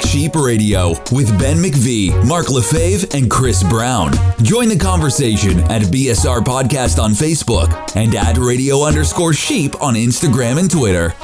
Black Sheep Radio with Ben McVee, Mark Lefebvre, and Chris Brown. Join the conversation at BSR Podcast on Facebook and at radio underscore sheep on Instagram and Twitter.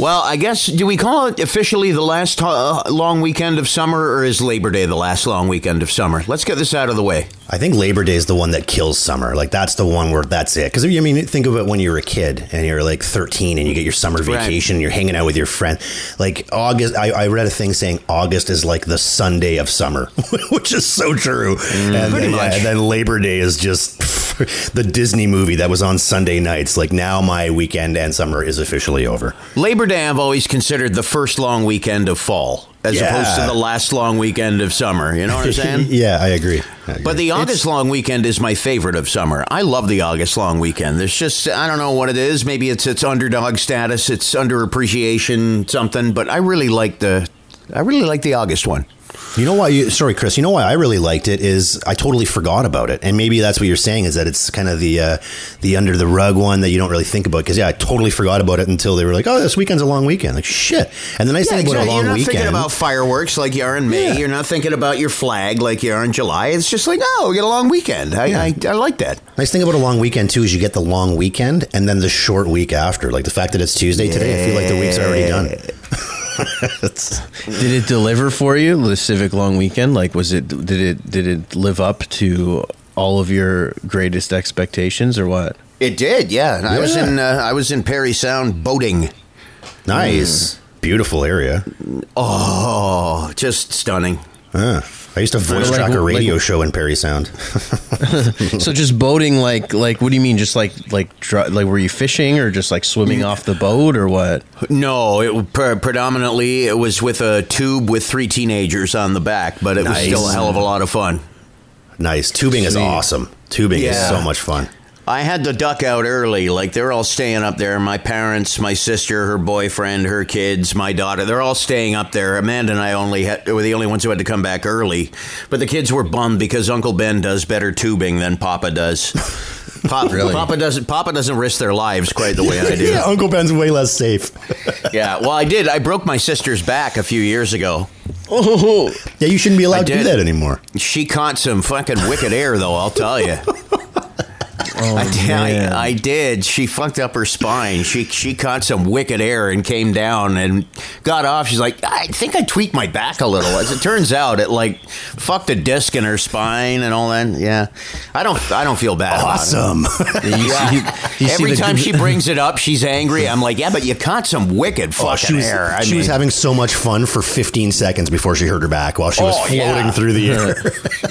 Well, I guess, do we call it officially the last uh, long weekend of summer, or is Labor Day the last long weekend of summer? Let's get this out of the way. I think Labor Day is the one that kills summer. Like that's the one where that's it. Because I mean, think of it when you were a kid and you're like 13 and you get your summer vacation. Right. You're hanging out with your friend. Like August, I, I, read a thing saying August is like the Sunday of summer, which is so true. Mm, and, then, yeah, and, then, Labor Day is just the Disney movie that was on Sunday nights. Like now, my weekend and summer is officially over. Labor Day, I've always considered the first long weekend of fall as yeah. opposed to the last long weekend of summer. You know what I'm saying? yeah, I agree. I agree. But the August it's, long weekend is my favorite of summer. I love the August long weekend. There's just I don't know what it is. Maybe it's it's underdog status, it's underappreciation, something. But I really like the I really like the August one. You know why? You, sorry, Chris. You know why I really liked it is I totally forgot about it, and maybe that's what you're saying is that it's kind of the uh, the under the rug one that you don't really think about. Because yeah, I totally forgot about it until they were like, "Oh, this weekend's a long weekend." Like shit. And the nice yeah, thing exactly. about a long you're not weekend, thinking about fireworks like you are in May. Yeah. You're not thinking about your flag like you are in July. It's just like, oh, we get a long weekend. I, yeah. I, I like that. Nice thing about a long weekend too is you get the long weekend and then the short week after. Like the fact that it's Tuesday today, I feel like the week's already done. did it deliver for you the Civic Long Weekend? Like, was it did it did it live up to all of your greatest expectations, or what? It did, yeah. yeah. I was in uh, I was in Parry Sound boating. Nice, mm. beautiful area. Oh, just stunning. I used to voice track a radio like, show in Parry Sound. so just boating, like, like, what do you mean? Just like, like, like, were you fishing or just like swimming off the boat or what? No, it pre- predominantly it was with a tube with three teenagers on the back, but it nice. was still a hell of a lot of fun. Nice. Tubing Sweet. is awesome. Tubing yeah. is so much fun. I had to duck out early. Like they're all staying up there. My parents, my sister, her boyfriend, her kids, my daughter. They're all staying up there. Amanda and I only had, were the only ones who had to come back early. But the kids were bummed because Uncle Ben does better tubing than Papa does. Papa, really? Papa doesn't. Papa doesn't risk their lives quite the way I do. yeah, Uncle Ben's way less safe. yeah, well, I did. I broke my sister's back a few years ago. Oh, yeah, you shouldn't be allowed to do that anymore. She caught some fucking wicked air, though. I'll tell you. Oh, I, did, I, I, did. She fucked up her spine. She she caught some wicked air and came down and got off. She's like, I think I tweaked my back a little. As it turns out, it like fucked a disc in her spine and all that. Yeah, I don't I don't feel bad. Awesome. yeah. You, you Every time the, she brings it up, she's angry. I'm like, yeah, but you caught some wicked fucking oh, she was, air. I she mean, was having so much fun for 15 seconds before she hurt her back while she was oh, floating yeah. through the air.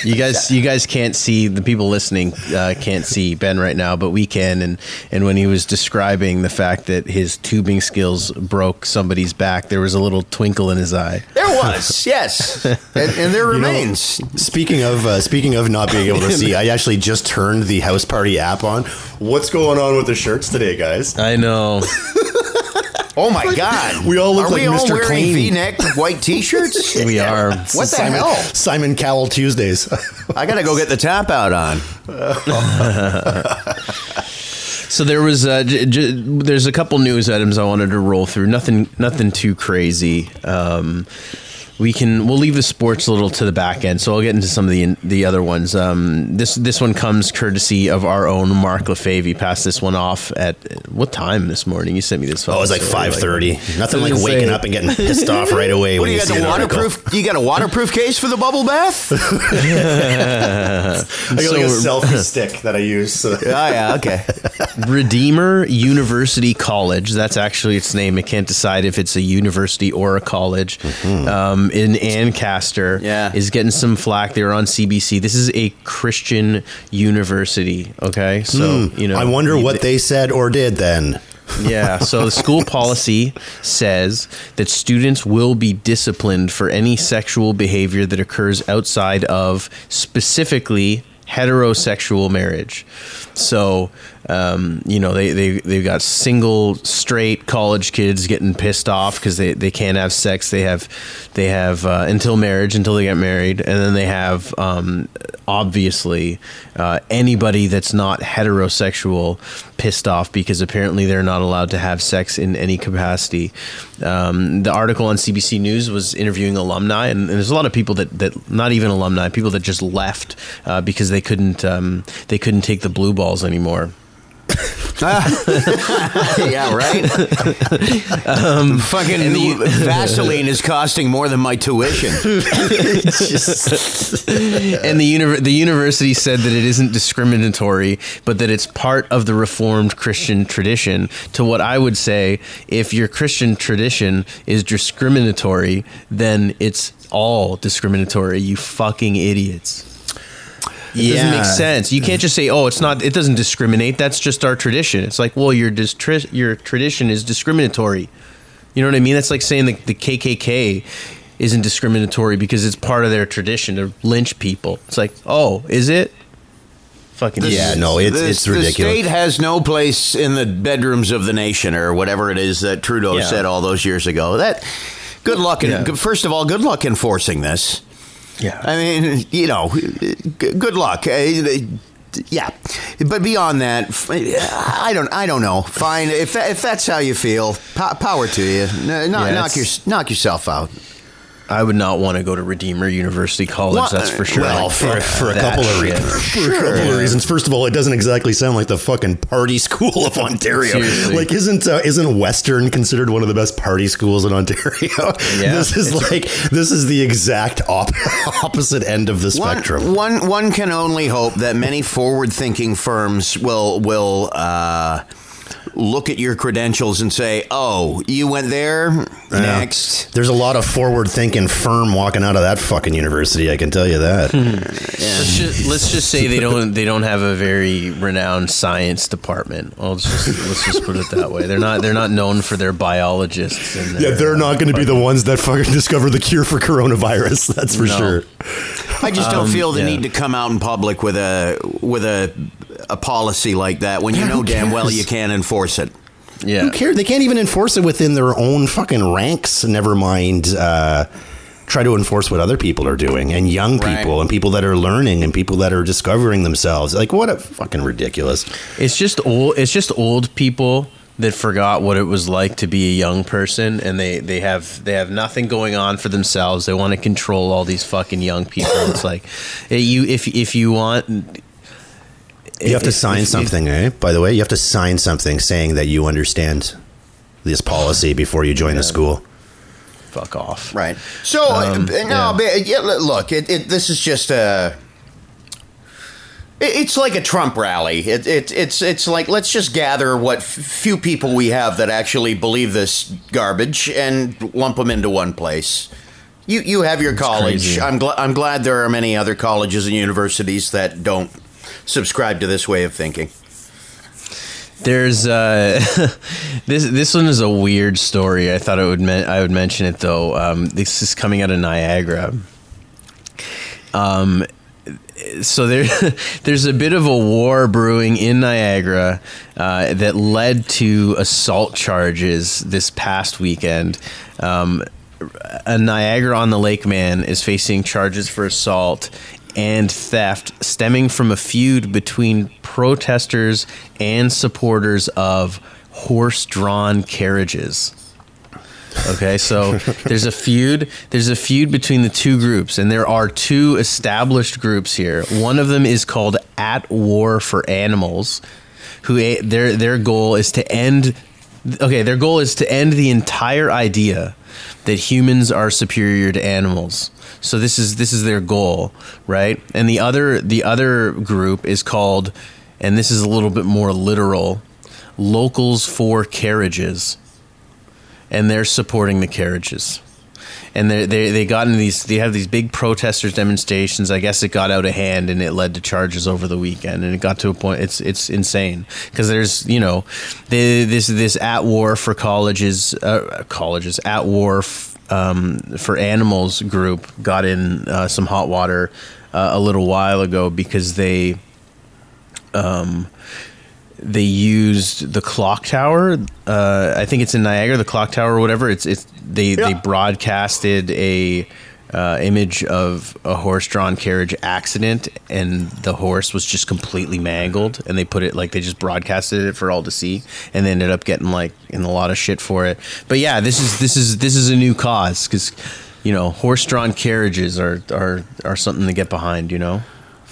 you guys, you guys can't see the people listening uh, can't see Ben right now, but we can. And and when he was describing the fact that his tubing skills broke somebody's back, there was a little twinkle in his eye. There was, yes, and, and there remains. Know, speaking of uh, speaking of not being able to see, I actually just turned the house party app on. What's going on with the shirts today, guys? I know. Oh my God! We all look are like we Mr. all wearing Clean. V-neck white T-shirts? we are. What the Simon, hell? Simon Cowell Tuesdays. I gotta go get the tap out on. so there was uh, j- j- there's a couple news items I wanted to roll through. Nothing nothing too crazy. Um, we can we'll leave the sports a little to the back end, so I'll get into some of the the other ones. Um, this this one comes courtesy of our own Mark Lefebvre. He passed this one off at what time this morning? You sent me this. Oh, it was like five thirty. Nothing like waking say, up and getting pissed off right away. What, when you, you got the waterproof? You got a waterproof case for the bubble bath? I got so, like a selfie stick that I use. So. Oh yeah, okay. Redeemer University College. That's actually its name. I can't decide if it's a university or a college. Mm-hmm. Um, in Ancaster yeah. is getting some flack. They were on CBC. This is a Christian university. Okay, so mm, you know, I wonder what they said or did then. yeah, so the school policy says that students will be disciplined for any sexual behavior that occurs outside of specifically heterosexual marriage. So, um, you know, they, they, they've got single, straight college kids getting pissed off because they, they can't have sex. They have, they have uh, until marriage, until they get married. And then they have, um, obviously, uh, anybody that's not heterosexual pissed off because apparently they're not allowed to have sex in any capacity. Um, the article on CBC News was interviewing alumni, and, and, there's a lot of people that, that not even alumni, people that just left uh, because they couldn't um, they couldn't take the blue balls anymore. yeah, right. um, Fucking the, Vaseline is costing more than my tuition. just, and the uni- the university said that it isn't discriminatory, but that it's part of the Reformed Christian tradition. To what I would say, if your Christian tradition is discriminatory, then it's all discriminatory. You fucking idiots. It yeah. doesn't make sense. You can't just say, "Oh, it's not. It doesn't discriminate. That's just our tradition." It's like, well, your distri- your tradition is discriminatory. You know what I mean? That's like saying the, the KKK isn't discriminatory because it's part of their tradition to lynch people. It's like, oh, is it? Fucking yeah, no, it's it's ridiculous. The state has no place in the bedrooms of the nation, or whatever it is that Trudeau yeah. said all those years ago. That good luck. In, yeah. First of all, good luck enforcing this. Yeah. I mean, you know, good luck. Uh, yeah, but beyond that, I don't. I don't know. Fine, if if that's how you feel, power to you. Knock, yeah, knock, your, knock yourself out. I would not want to go to Redeemer University College. That's for sure. Well, for, for a couple of reasons. For sure. a couple of reasons. First of all, it doesn't exactly sound like the fucking party school of Ontario. Seriously. Like, isn't uh, isn't Western considered one of the best party schools in Ontario? Yeah. this is like this is the exact op- opposite end of the spectrum. One, one one can only hope that many forward-thinking firms will will. Uh, look at your credentials and say, "Oh, you went there yeah. next." There's a lot of forward-thinking firm walking out of that fucking university. I can tell you that. yeah. let's, just, let's, just, say they don't they don't have a very renowned science department. I'll just let's just put it that way. They're not they're not known for their biologists. Their, yeah, they're not going to be the ones that fucking discover the cure for coronavirus. That's for no. sure. I just don't um, feel the yeah. need to come out in public with a with a a policy like that when you know damn well you can't enforce it. Yeah. Who cares? They can't even enforce it within their own fucking ranks. Never mind uh, try to enforce what other people are doing and young people right. and people that are learning and people that are discovering themselves. Like what a fucking ridiculous. It's just old it's just old people that forgot what it was like to be a young person and they, they have they have nothing going on for themselves. They want to control all these fucking young people. it's like you if if you want you have to sign something, eh? By the way, you have to sign something saying that you understand this policy before you join yeah. the school. Fuck off. Right. So um, no, yeah. Yeah, look, it, it, this is just a. It's like a Trump rally. It, it, it's it's like let's just gather what few people we have that actually believe this garbage and lump them into one place. You you have your it's college. Crazy. I'm glad I'm glad there are many other colleges and universities that don't subscribe to this way of thinking. There's uh, this this one is a weird story. I thought it would men- I would mention it though. Um, this is coming out of Niagara. Um, so there, there's a bit of a war brewing in Niagara uh, that led to assault charges this past weekend. Um, a Niagara on the Lake man is facing charges for assault and theft stemming from a feud between protesters and supporters of horse drawn carriages. Okay, so there's a feud. There's a feud between the two groups, and there are two established groups here. One of them is called At War for Animals, who eh, their their goal is to end. Okay, their goal is to end the entire idea that humans are superior to animals. So this is this is their goal, right? And the other the other group is called and this is a little bit more literal, locals for carriages. And they're supporting the carriages. And they they got in these they have these big protesters demonstrations. I guess it got out of hand and it led to charges over the weekend. And it got to a point it's it's insane because there's you know they, this this at war for colleges uh, colleges at war. F- um, for animals group got in uh, some hot water uh, a little while ago because they um, they used the clock tower. Uh, I think it's in Niagara, the clock tower or whatever. It's it's they they broadcasted a uh, image of a horse-drawn carriage accident, and the horse was just completely mangled. And they put it like they just broadcasted it for all to see, and they ended up getting like in a lot of shit for it. But yeah, this is this is this is a new cause because you know horse-drawn carriages are are are something to get behind. You know.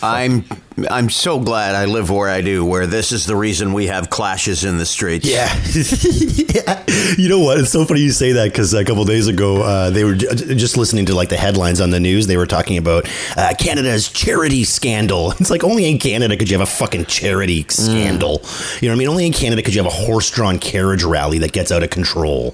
I'm I'm so glad I live where I do, where this is the reason we have clashes in the streets. Yeah. yeah. You know what? It's so funny you say that because a couple days ago, uh, they were j- just listening to like the headlines on the news. They were talking about uh, Canada's charity scandal. It's like only in Canada could you have a fucking charity scandal. Mm. You know what I mean? Only in Canada could you have a horse drawn carriage rally that gets out of control.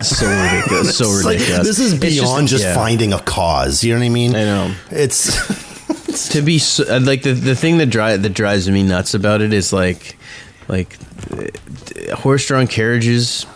So ridiculous. so ridiculous. Like, this is beyond just, just yeah. finding a cause. You know what I mean? I know. It's. To be so, uh, like the the thing that drive that drives me nuts about it is like like uh, horse-drawn carriages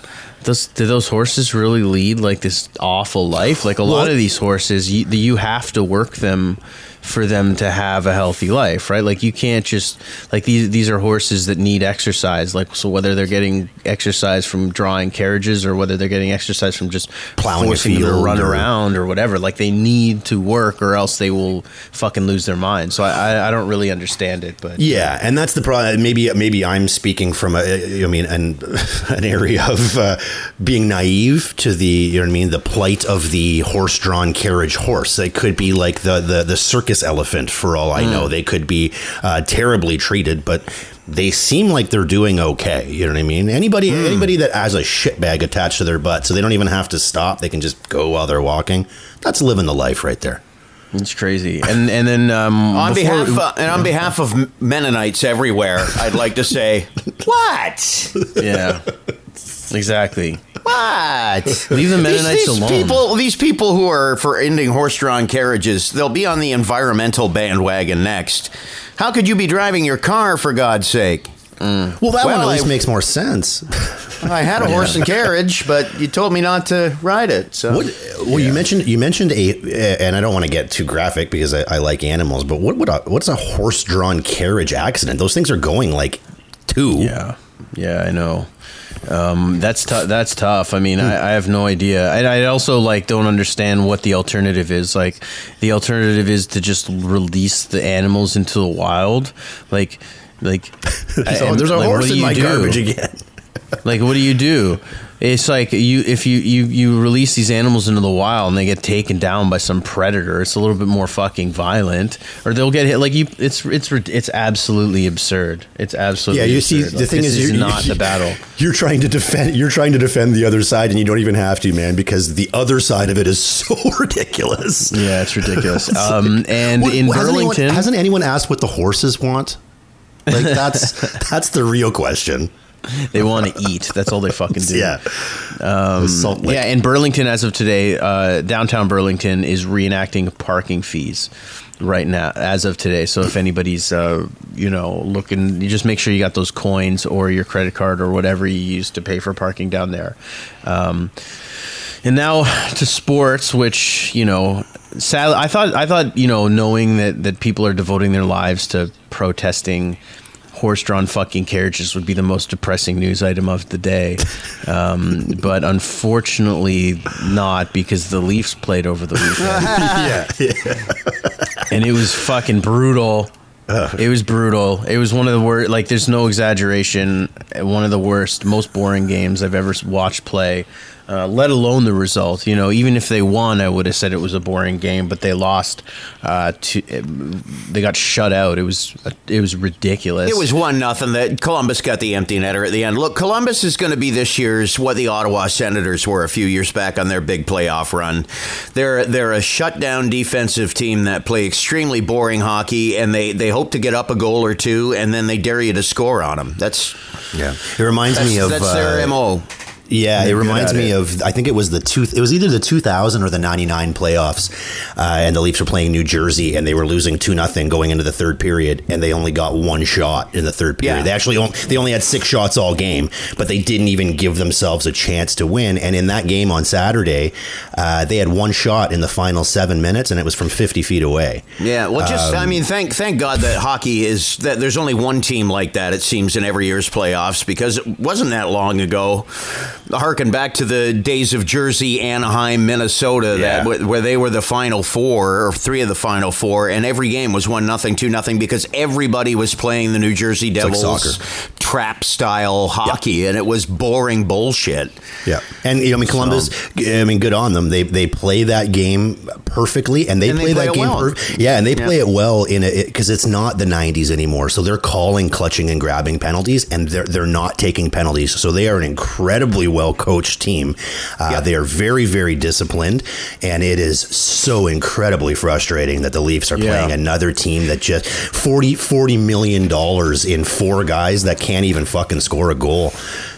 those, do those horses really lead like this awful life? Like a lot of these horses, you, you have to work them for them to have a healthy life, right? Like you can't just like these these are horses that need exercise. Like so whether they're getting exercise from drawing carriages or whether they're getting exercise from just plowing a field to run or, around or whatever. Like they need to work or else they will fucking lose their mind. So I I don't really understand it, but yeah, and that's the problem. Maybe maybe I'm speaking from a I mean an an area of uh, being naive to the you know what I mean the plight of the horse drawn carriage horse. It could be like the the the circus circus elephant for all I mm. know. They could be uh, terribly treated, but they seem like they're doing okay. You know what I mean? Anybody mm. anybody that has a shitbag attached to their butt, so they don't even have to stop. They can just go while they're walking. That's living the life right there. It's crazy. And and then um, on before, behalf uh, and on behalf of Mennonites everywhere, I'd like to say, what? Yeah, exactly. What? Leave the Mennonites these, these alone. People, these people who are for ending horse-drawn carriages, they'll be on the environmental bandwagon next. How could you be driving your car for God's sake? Mm. Well, that well, one at least I, makes more sense. I had a horse and carriage, but you told me not to ride it. So, what, well, yeah. you mentioned you mentioned a, and I don't want to get too graphic because I, I like animals, but what would a, what's a horse-drawn carriage accident? Those things are going like two. Yeah, yeah, I know. Um, that's tough. That's tough. I mean, I, I, have no idea. I, I, also like don't understand what the alternative is. Like, the alternative is to just release the animals into the wild. Like, like so, there's a like, horse in my do? garbage again. like, what do you do? It's like you if you, you you release these animals into the wild and they get taken down by some predator. It's a little bit more fucking violent, or they'll get hit. Like you, it's it's it's absolutely absurd. It's absolutely yeah. You absurd. see, the like, thing is, is not the battle. You're trying to defend. You're trying to defend the other side, and you don't even have to, man, because the other side of it is so ridiculous. Yeah, it's ridiculous. Um, and what, in hasn't Burlington, anyone, hasn't anyone asked what the horses want? Like that's that's the real question they want to eat. That's all they fucking do. Yeah. Um, yeah. In Burlington, as of today, uh, downtown Burlington is reenacting parking fees right now, as of today. So if anybody's, uh, you know, looking, you just make sure you got those coins or your credit card or whatever you use to pay for parking down there. Um, and now to sports, which you know, sadly, I thought I thought you know, knowing that that people are devoting their lives to protesting horse-drawn fucking carriages would be the most depressing news item of the day, um, but unfortunately not because the Leafs played over the weekend. yeah, yeah. and it was fucking brutal. Ugh. It was brutal. It was one of the worst. Like, there's no exaggeration. One of the worst, most boring games I've ever watched play uh, let alone the result. You know, even if they won, I would have said it was a boring game, but they lost. Uh, to, they got shut out. It was it was ridiculous. It was one nothing. That Columbus got the empty netter at the end. Look, Columbus is going to be this year's what the Ottawa Senators were a few years back on their big playoff run. They're they're a shutdown defensive team that play extremely boring hockey, and they they hope to get up a goal or two, and then they dare you to score on them. That's yeah. It reminds me of that's their uh, mo Yeah, it reminds me it. of. I think it was the two. It was either the 2000 or the 99 playoffs, uh, and the Leafs were playing New Jersey, and they were losing two nothing going into the third period, and they only got one shot in the third period. Yeah. They actually only, they only had six shots all game, but they didn't even give themselves a chance to win. And in that game on Saturday, uh, they had one shot in the final seven minutes, and it was from 50 feet away. Yeah, well, just um, I mean, thank thank God that hockey is that there's only one team like that. It seems in every year's playoffs because it wasn't that long ago harken back to the days of Jersey, Anaheim, Minnesota, yeah. that where they were the final four or three of the final four, and every game was one nothing, two nothing because everybody was playing the New Jersey Devils like trap style hockey, and it was boring bullshit. Yeah, and you know, I mean, Columbus. So, I mean, good on them. They they play that game perfectly, and they, and play, they play, that game. Well. Per- yeah, and they yeah. play it well in it because it's not the '90s anymore. So they're calling clutching and grabbing penalties, and they're they're not taking penalties. So they are an incredibly well coached team. Uh, yep. They are very, very disciplined, and it is so incredibly frustrating that the Leafs are yeah. playing another team that just 40, 40 million dollars in four guys that can't even fucking score a goal.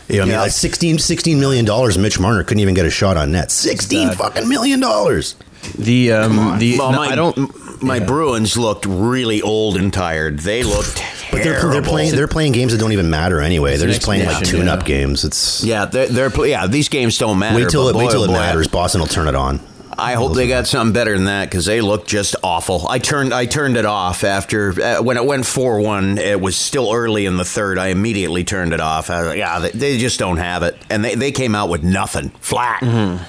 You know, I mean, like 16, 16 million dollars. Mitch Marner couldn't even get a shot on net. Sixteen fucking million dollars. The um, the well, no, my, I don't. My yeah. Bruins looked really old and tired. They looked but they're, they're, playing they're playing games that don't even matter anyway. It's they're just playing like tune up yeah. games. It's yeah, they're, they're yeah. These games don't matter. Wait till it boy, wait till it matters. Boston will turn it on. I hope they got something better than that because they look just awful. I turned I turned it off after uh, when it went four one. It was still early in the third. I immediately turned it off. Like, yeah, they, they, just don't have it, and they, they came out with nothing flat. Mm-hmm.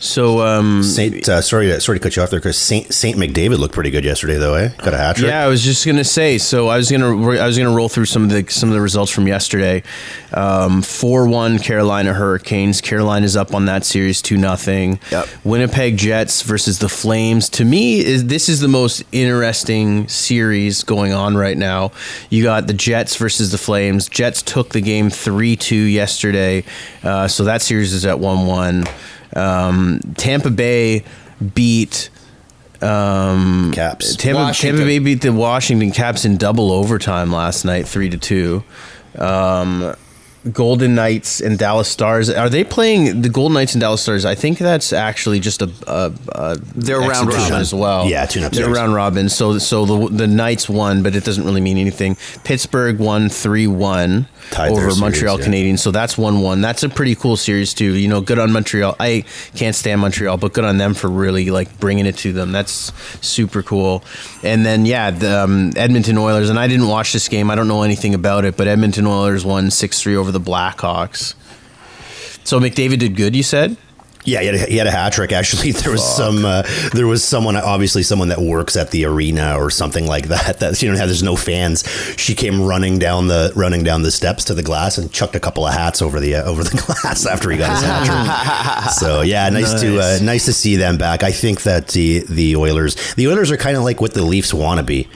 So um, Saint, uh, sorry, to, sorry to cut you off there, because Saint Saint McDavid looked pretty good yesterday, though. Eh, got a hat trick. Yeah, I was just gonna say. So I was gonna I was gonna roll through some of the some of the results from yesterday. Um, four um, one Carolina Hurricanes. Carolina's up on that series two nothing. Yep. Winnipeg Jets versus the Flames. To me, is this is the most interesting series going on right now. You got the Jets versus the Flames. Jets took the game three two yesterday, uh, so that series is at one one. Um, Tampa Bay beat um, Caps. Tampa, Tampa, Bay beat the Washington Caps in double overtime last night, three to two. Um, Golden Knights and Dallas Stars. Are they playing the Golden Knights and Dallas Stars? I think that's actually just a, a, a they're round robin as well. Yeah, tune up. They're round robin. So so the the Knights won, but it doesn't really mean anything. Pittsburgh won three one over Montreal series, Canadiens. So that's one one. That's a pretty cool series too. You know, good on Montreal. I can't stand Montreal, but good on them for really like bringing it to them. That's super cool. And then yeah, the um, Edmonton Oilers. And I didn't watch this game. I don't know anything about it, but Edmonton Oilers won six three over the Blackhawks. So McDavid did good, you said? Yeah, he had, a, he had a hat trick. Actually, there was Fuck. some. Uh, there was someone, obviously, someone that works at the arena or something like that. That you know, there's no fans. She came running down the running down the steps to the glass and chucked a couple of hats over the uh, over the glass after he got his hat trick. so yeah, nice, nice. to uh, nice to see them back. I think that the the Oilers the Oilers are kind of like what the Leafs want to be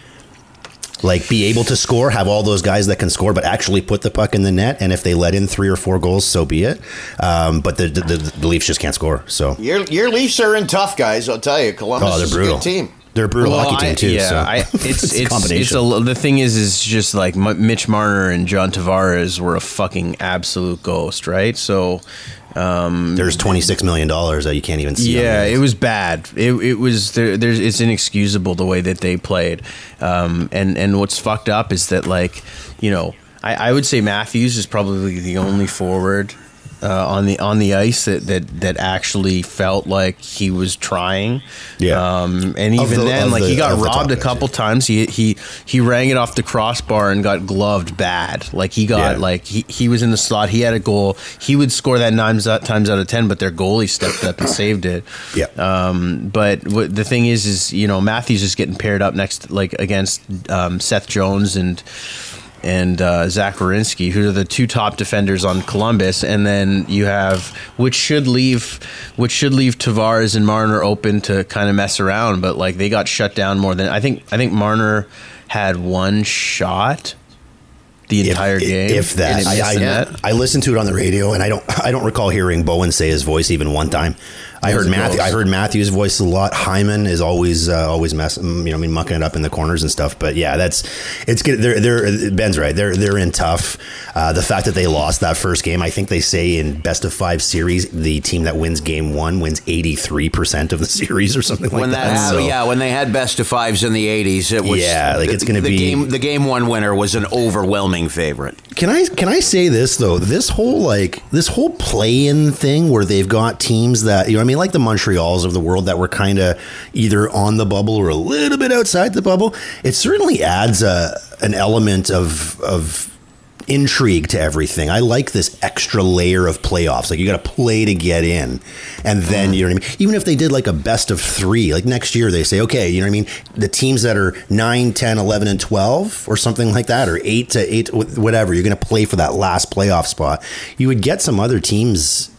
like be able to score, have all those guys that can score, but actually put the puck in the net. And if they let in three or four goals, so be it. Um, but the, the, the Leafs just can't score. So your your Leafs are in tough, guys. I'll tell you, Columbus oh, they're brutal. team. They're a brutal well, hockey team too. Yeah, so. I, it's it's it's, it's a, the thing is is just like Mitch Marner and John Tavares were a fucking absolute ghost, right? So um, there's twenty six million dollars that you can't even see. Yeah, it was bad. It, it was there, there's it's inexcusable the way that they played. Um, and and what's fucked up is that like you know I, I would say Matthews is probably the only forward uh, on the on the ice that, that that actually felt like he was trying. Yeah. Um, and even the, then, like the, he got robbed a couple times. He he he rang it off the crossbar and got gloved bad. Like he got yeah. like he, he was in the slot. He had a goal. He would score that nine times out of ten, but their goalie stepped up and saved it. Yeah. Um, but the thing is, is you know Matthews is getting paired up next like against um, Seth Jones and and uh, Zach Werenski, who are the two top defenders on Columbus, and then you have which should leave which should leave Tavares and Marner open to kind of mess around, but like they got shut down more than I think. I think Marner had one shot the entire if, game. If that, I, I, I, listened to it on the radio, and I don't I don't recall hearing Bowen say his voice even one time. I heard Matthew. goes. I heard Matthew's voice a lot. Hyman is always uh, always mess, you know, I mean, mucking it up in the corners and stuff. But yeah, that's it's good. They're they're Ben's right. They're they're in tough. Uh, the fact that they lost that first game, I think they say in best of five series, the team that wins game one wins eighty three percent of the series or something like when that, that. happened, yeah, when they had best of fives in the '80s, it was Yeah, like, it's gonna be- game. The game one winner was an overwhelming favorite. Can I can I say this though? This whole like this whole play-in thing where they've got teams that you know what I mean like the Montreals of the world that were kind of either on the bubble or a little bit outside the bubble. It certainly adds a an element of of intrigue to everything. I like this extra layer of playoffs. Like you got to play to get in. And then, you know what I mean? Even if they did like a best of 3, like next year they say, "Okay, you know what I mean, the teams that are 9, 10, 11 and 12 or something like that or 8 to 8 whatever, you're going to play for that last playoff spot." You would get some other teams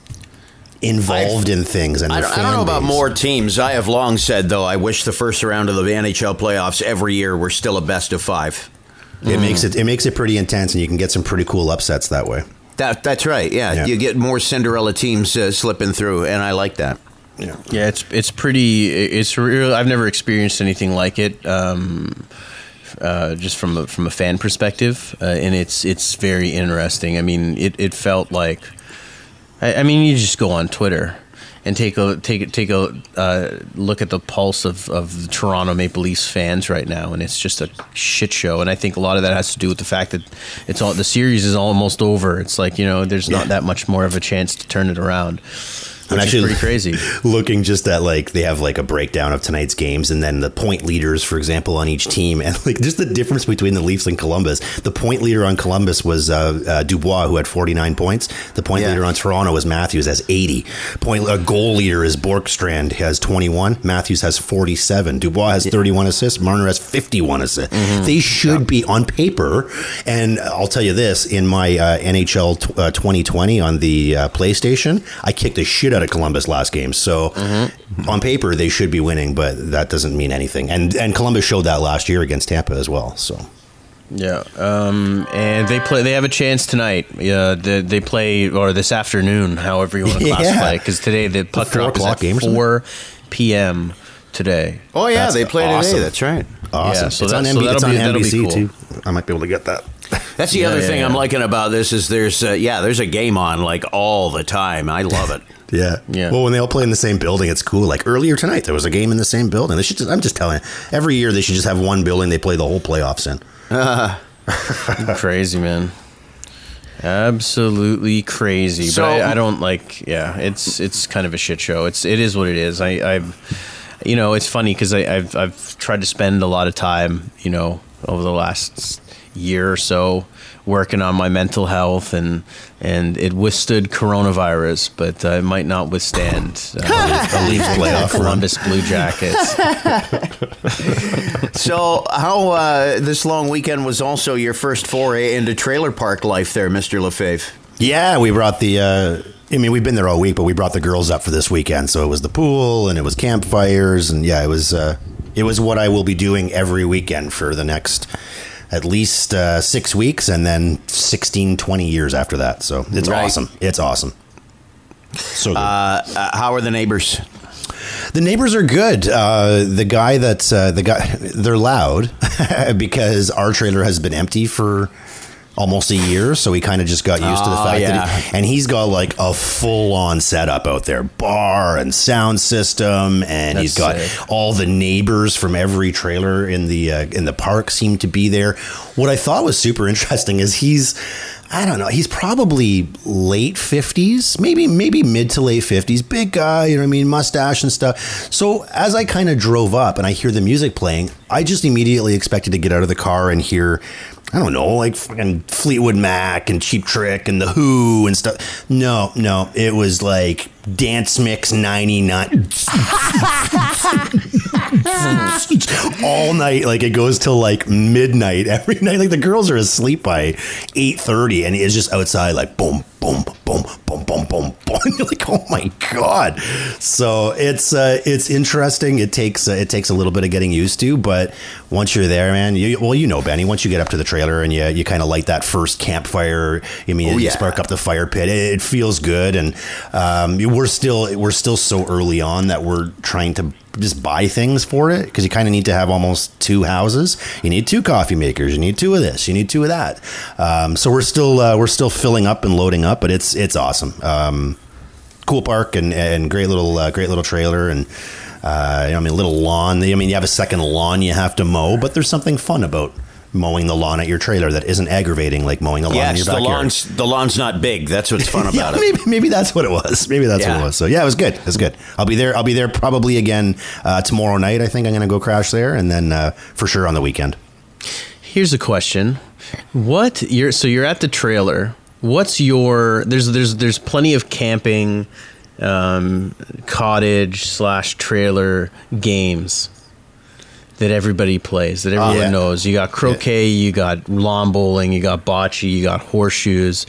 involved in things and I their don't, I don't know about base. more teams. I have long said though, I wish the first round of the NHL playoffs every year were still a best of five. It makes it it makes it pretty intense and you can get some pretty cool upsets that way. That that's right. Yeah, Yeah. you get more Cinderella teams uh, slipping through, and I like that. Yeah. Yeah, it's it's pretty. It's real. I've never experienced anything like it. Um, uh, just from a, from a fan perspective, uh, and it's it's very interesting. I mean, it, it felt like. I, I mean, you just go on Twitter and take a take take a uh, look at the pulse of, of the Toronto Maple Leafs fans right now, and it's just a shit show. And I think a lot of that has to do with the fact that it's all the series is almost over. It's like you know, there's not that much more of a chance to turn it around. I'm actually pretty crazy. looking just at like they have like a breakdown of tonight's games and then the point leaders, for example, on each team, and like just the difference between the Leafs and Columbus. The point leader on Columbus was uh, uh, Dubois, who had 49 points. The point Yeah. leader on Toronto was Matthews, has 80. Point uh, goal leader is Bjorkstrand, has 21. Matthews has 47. Dubois has 31 assists. Marner has 51 assists. Mm-hmm. They should be on paper. And I'll tell you this: in my uh, NHL t- uh, 2020 on the uh, PlayStation, I kicked the shit out of Columbus last game. So Mm-hmm. on paper, they should be winning, but that doesn't mean anything. And and Columbus showed that last year against Tampa as well. So Yeah, um, and they play. They have a chance tonight. Yeah, they, they play or this afternoon, however you want to Yeah. classify it. Because today the puck four drop is at game four p.m. today. Oh yeah, That's they play awesome. today. That's right. awesome! Yeah, so it's on, that- so NB- that'll it's on be- that'll be NBC cool. too. I might be able to get that. That's the Yeah, other yeah, thing I'm liking about this is there's uh, yeah there's a game on like all the time. I love it. Yeah. Yeah. Well, when they all play in the same building, it's cool. Like earlier tonight, there was a game in the same building. They should just, I'm just telling you, every year they should just have one building they play the whole playoffs in. crazy man, absolutely crazy. So- but I, I don't like. Yeah, it's it's kind of a shit show. It's it is what it is. I I've you know it's funny because I've I've tried to spend a lot of time you know over the last year or so working on my mental health and and it withstood coronavirus, but uh, it might not withstand uh, A Leafs playoff run. Columbus Blue Jackets. So how uh, this long weekend was also your first foray into trailer park life there, Mister Lefebvre. Yeah, we brought the. Uh, I mean, we've been there all week, but we brought the girls up for this weekend. So it was the pool and it was campfires, and yeah, it was. It was what I will be doing every weekend for the next at least uh, six weeks, and then 16, 20 years after that. So it's Right. awesome. It's awesome. So good. Uh, uh, how are the neighbors? The neighbors are good. Uh, the guy that's uh, the guy, they're loud because our trailer has been empty for almost a year, so we kind of just got used to the Oh, fact yeah. that, he, and he's got like a full on setup out there, bar and sound system, and he's got sick. all the neighbors from every trailer in the uh, in the park seem to be there. What I thought was super interesting is he's. I don't know. He's probably late fifties, maybe maybe mid to late fifties. Big guy, you know what I mean, mustache and stuff. So as I kind of drove up and I hear the music playing, I just immediately expected to get out of the car and hear, I don't know, like fucking Fleetwood Mac and Cheap Trick and the Who and stuff. No, no, it was like Dance Mix ninety nine. all night like it goes till like midnight every night like the girls are asleep by 8.30 and it's just outside like boom boom boom, boom. You're like, oh my god. So it's uh, it's interesting. It takes uh, it takes a little bit of getting used to, but once you're there, man, you, well, you know, Benny. Once you get up to the trailer and you you kind of light that first campfire, I mean, Oh, you yeah. spark up the fire pit. It, it feels good, and um, we're still we're still so early on that we're trying to just buy things for it because you kind of need to have almost two houses. You need two coffee makers. You need two of this. You need two of that. Um, so we're still uh, we're still filling up and loading up, but it's it's awesome. Um, cool park and and great little uh, great little trailer and. Uh, I mean, little lawn. I mean, you have a second lawn you have to mow, but there's something fun about mowing the lawn at your trailer that isn't aggravating like mowing the lawn in Yes, your the lawn's the lawn's not big. That's what's fun yeah, about it. maybe maybe that's what it was. Maybe that's what it was. So yeah, it was good. It was good. I'll be there. I'll be there probably again uh, tomorrow night. I think I'm going to go crash there, and then uh, for sure on the weekend. Here's a question: What you're so you're at the trailer? What's your there's there's there's plenty of camping, um, cottage slash trailer games that everybody plays that everyone yeah. knows. You got croquet, you got lawn bowling, you got bocce, you got horseshoes.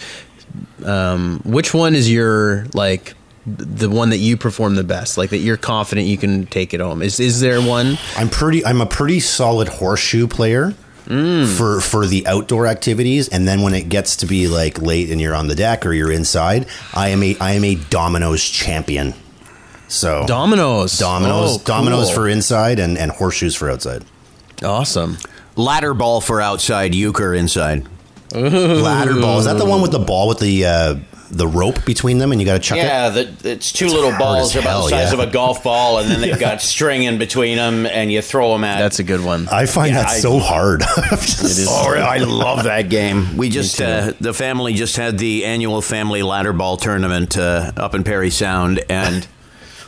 Um, which one is your like? The one that you perform the best, like that you're confident you can take it home. Is is there one? I'm pretty. I'm a pretty solid horseshoe player. For for the outdoor activities, and then when it gets to be like late and you're on the deck or you're inside, I am a I am a dominoes champion. So Dominoes. dominoes, Oh, dominoes cool. for inside, and and horseshoes for outside. awesome. Ladder ball for outside, euchre inside. Ladder ball is that the one with the ball with the uh, the rope between them, and you got to chuck it. Yeah, it's two little hard balls as about the size yeah. of a golf ball, and then they've got string in between them, and you throw them at. That's a good one. I find Yeah, that I- so hard. It is. Oh, I love that game. We just uh, the family just had the annual family ladder ball tournament uh, up in Parry Sound, and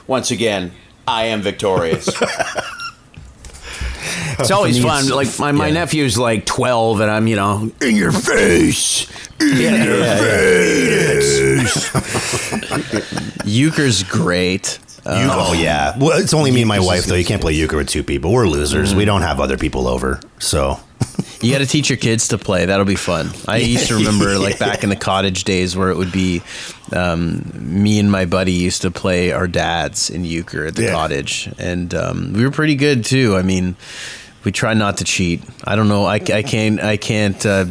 Once again, I am victorious. it's always fun. Like my, my yeah. nephew's like twelve, and I'm you know in your face, in your face. Euchre's great. Uh, oh yeah. Well, it's only me and my wife though. You can't play euchre with two people. We're losers. We don't have other people over. So you got to teach your kids to play. That'll be fun. I used to remember like back in the cottage days where it would be um, me and my buddy used to play our dads in euchre at the Yeah. cottage, and um, we were pretty good too. I mean, we try not to cheat. I don't know. I, I can't. I can't. Uh,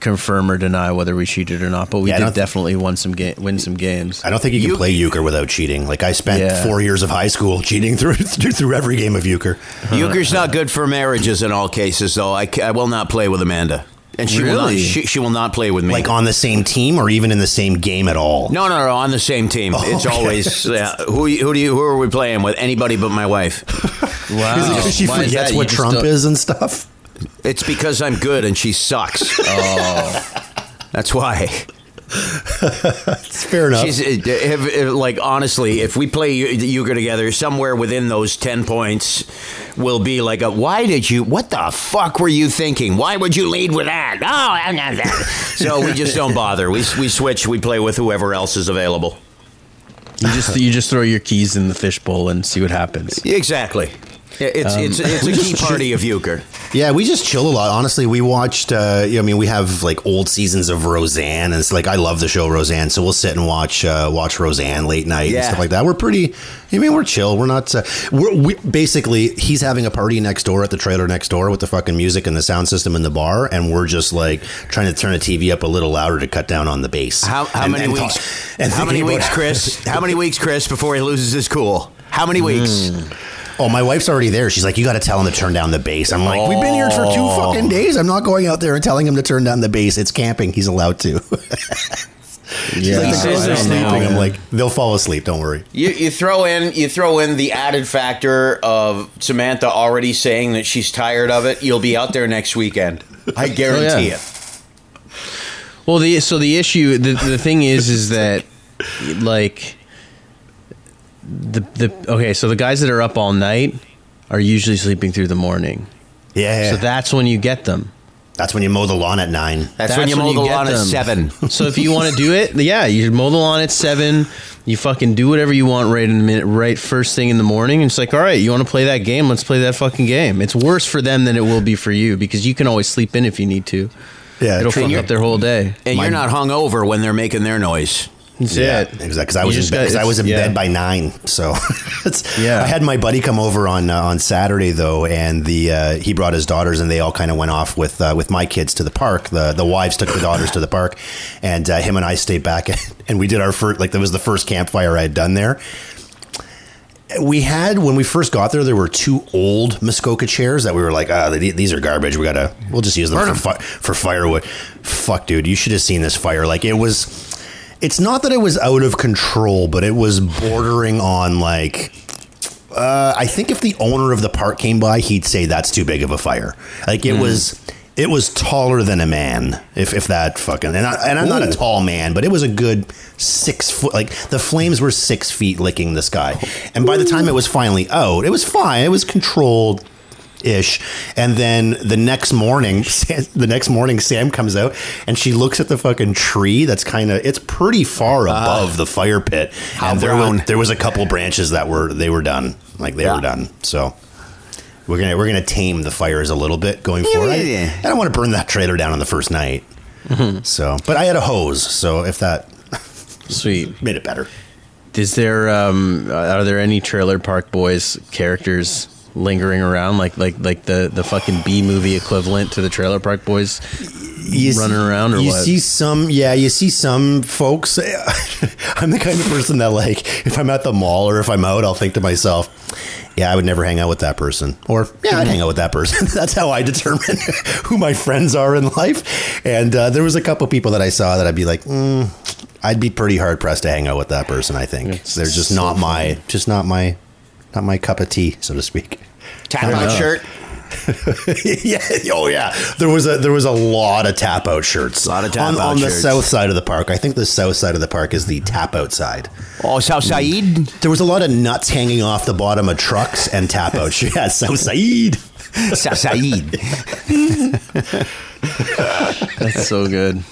confirm or deny whether we cheated or not but we Yeah, did don't- definitely win some ga- win some games I don't think you can You- play euchre without cheating. Like I spent Yeah. four years of high school cheating through through, through every game of euchre. Euchre's not good for marriages in all cases, though. I, I will not play with Amanda, and she will not. She, she will not play with me. Like on the same team or even in the same game at all. no, no, no, on the same team. Oh, it's okay. always yeah, who who do you who are we playing with? Anybody but my wife. wow Is it because she Why forgets that? What just Trump is and stuff? It's because I'm good and she sucks. Oh, that's why. It's fair enough. She's uh, if, if, like honestly, if we play euchre together, somewhere within those ten points will be like a. Why did you? What the fuck were you thinking? Why would you lead with that? Oh, I'm not that. so we just don't bother. We we switch. We play with whoever else is available. you just you just throw your keys in the fishbowl and see what happens Exactly. Yeah, It's it's it's a key party of euchre. Yeah, we just chill a lot. Honestly, we watched. Uh, I mean, we have like old seasons of Roseanne, and it's like I love the show Roseanne, so we'll sit and watch uh, watch Roseanne late night and stuff like that. We're pretty. I mean, we're chill. We're not. Uh, we're we, basically he's having a party next door at the trailer next door with the fucking music and the sound system in the bar, and we're just like trying to turn the TV up a little louder to cut down on the bass. How, how And- many and weeks? talk- and how many weeks, Chris? How many weeks, Chris, before he loses his cool? How many weeks? Oh, my wife's already there. She's like, you got to tell him to turn down the bass. I'm like, we've been here for two oh. fucking days. I'm not going out there and telling him to turn down the bass. It's camping. He's allowed to. yeah like, the girls are sleeping. know. I'm like, they'll fall asleep. Don't worry. you, you throw in you throw in the added factor of Samantha already saying that she's tired of it. You'll be out there next weekend. I oh, guarantee yeah. it. Well, the so the issue, the, the thing is, is that like the the okay, so the guys that are up all night are usually sleeping through the morning. Yeah. So that's when you get them. That's when you mow the lawn at nine. That's, when you mow the get lawn at seven. So if you want to do it, yeah, you mow the lawn at seven. You fucking do whatever you want right in the minute, right first thing in the morning. And it's like, all right, you want to play that game? Let's play that fucking game. It's worse for them than it will be for you because you can always sleep in if you need to. Yeah, it'll true. fuck up their whole day. And My- you're not hung over when they're making their noise. That's Yeah, it. exactly. Because I was in just bed. got- I was in yeah. bed by nine. So, Yeah. I had my buddy come over on uh, on Saturday though, and the uh, he brought his daughters, and they all kind of went off with uh, with my kids to the park. The the wives took the daughters to the park, and uh, him and I stayed back, and we did our first like that was the first campfire I had done there. We had when we first got there, there were two old Muskoka chairs that we were like, ah, th- these are garbage. We gotta, we'll just use them for, fi- for firewood. Fuck, dude, you should have seen this fire. Like it was, it's not that it was out of control, but it was bordering on like. Uh, I think if the owner of the park came by, he'd say that's too big of a fire. Like it was, it was taller than a man. If if that fucking and, I, and I'm not a tall man, but it was a good six foot. Like the flames were six feet licking the sky, and by the time it was finally out, it was fine. It was controlled ish. And then the next morning, Sam, the next morning, Sam comes out and she looks at the fucking tree. That's kind of it's pretty far above the fire pit. How and there was, there was a couple branches that were they were done, like they Yeah. were done. So. We're gonna we're gonna tame the fires a little bit going forward. I, yeah. I don't want to burn that trailer down on the first night. So, but I had a hose, so if that Sweet. made it better. Is there um are there any Trailer Park Boys characters lingering around like like like the the fucking B movie equivalent to the Trailer Park Boys you running around or you what? see some yeah you see some folks i'm the kind of person that like if i'm at the mall or if i'm out i'll think to myself yeah i would never hang out with that person. Or yeah i'd hang out with that person. That's how i determine who my friends are in life. And uh, there was a couple people that i saw that i'd be like mm, i'd be pretty hard pressed to hang out with that person i think. It's they're just so not my just not my not my cup of tea so to speak Tap out shirt. yeah. Oh yeah. There was a there was a lot of tap out shirts. Lot of tap on, out on the shirts. south side of the park. I think the south side of the park is the tap out side. Oh, South mm. Said. There was a lot of nuts hanging off the bottom of trucks and tap out. shirts. yeah, south side. South Said. That's so good.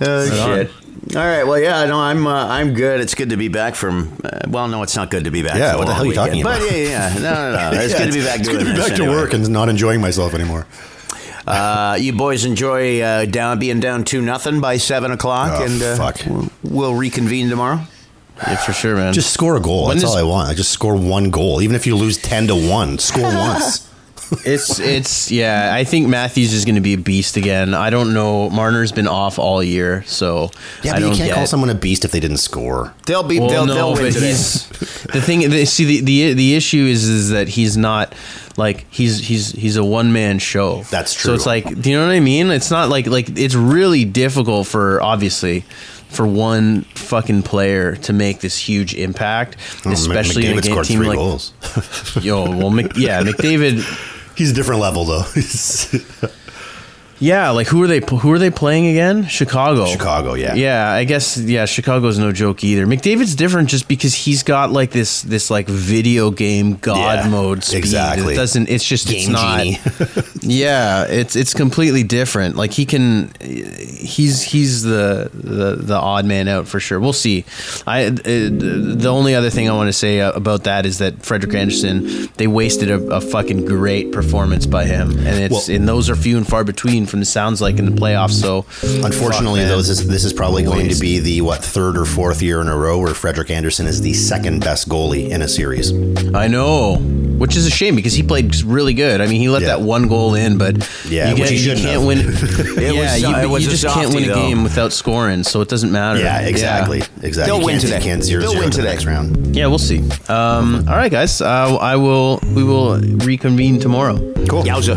Oh shit. All right. Well, yeah. No, I'm. Uh, I'm good. It's good to be back from. Uh, well, no, it's not good to be back. Yeah, from what the hell are you talking about? But yeah, yeah. No, no, no. It's Yeah, good to be back. It's doing good to be back to anyway. work and not enjoying myself anymore. Uh, you boys enjoy uh, down being down two nothing by seven o'clock, Oh, and uh, fuck. We'll, we'll reconvene tomorrow. Yeah, for sure, man. Just score a goal. When That's does- all I want. I just score one goal. Even if you lose ten to one, score once. It's it's yeah. I think Matthews is going to be a beast again. I don't know. Marner's been off all year, so Yeah, I but you don't can't get. call someone a beast if they didn't score. They'll be. well, they'll, no, they'll win today. he's the thing. The, see, the, the the issue is is that he's not like he's he's he's a one man show. That's true. So it's like, do you know what I mean? It's not like like it's really difficult for obviously for one fucking player to make this huge impact, Oh, especially in a McDavid game team three like goals. yo. Well, Mc, yeah, McDavid. He's a different level though. Yeah, like who are they? Who are they playing again? Chicago. Chicago, yeah. Yeah, I guess. Yeah, Chicago's no joke either. McDavid's different just because he's got like this this like video game god Yeah, mode speed. exactly. It doesn't. It's just it's Game not. yeah, it's it's completely different. Like he can, he's he's the the, the odd man out for sure. We'll see. I uh, the only other thing I want to say uh, about that is that Frederik Andersen they wasted a, a fucking great performance by him, and it's Well- and those are few and far between from the sounds like in the playoffs. So Unfortunately, fuck, though, this is, this is probably going to be the what third or fourth year in a row where Frederik Andersen is the second best goalie in a series. I know, which is a shame because he played really good. I mean, he let Yeah. that one goal in, but Yeah, you, which you can't have. win. It yeah, was, you, uh, it you was a just can't win softie, a though. game without scoring, so it doesn't matter. Yeah, exactly, exactly. They'll win today. can't zero They'll zero win to the today. next round. Yeah, we'll see. Um, all right, guys. Uh, I will. We will reconvene tomorrow. Cool. Yowza.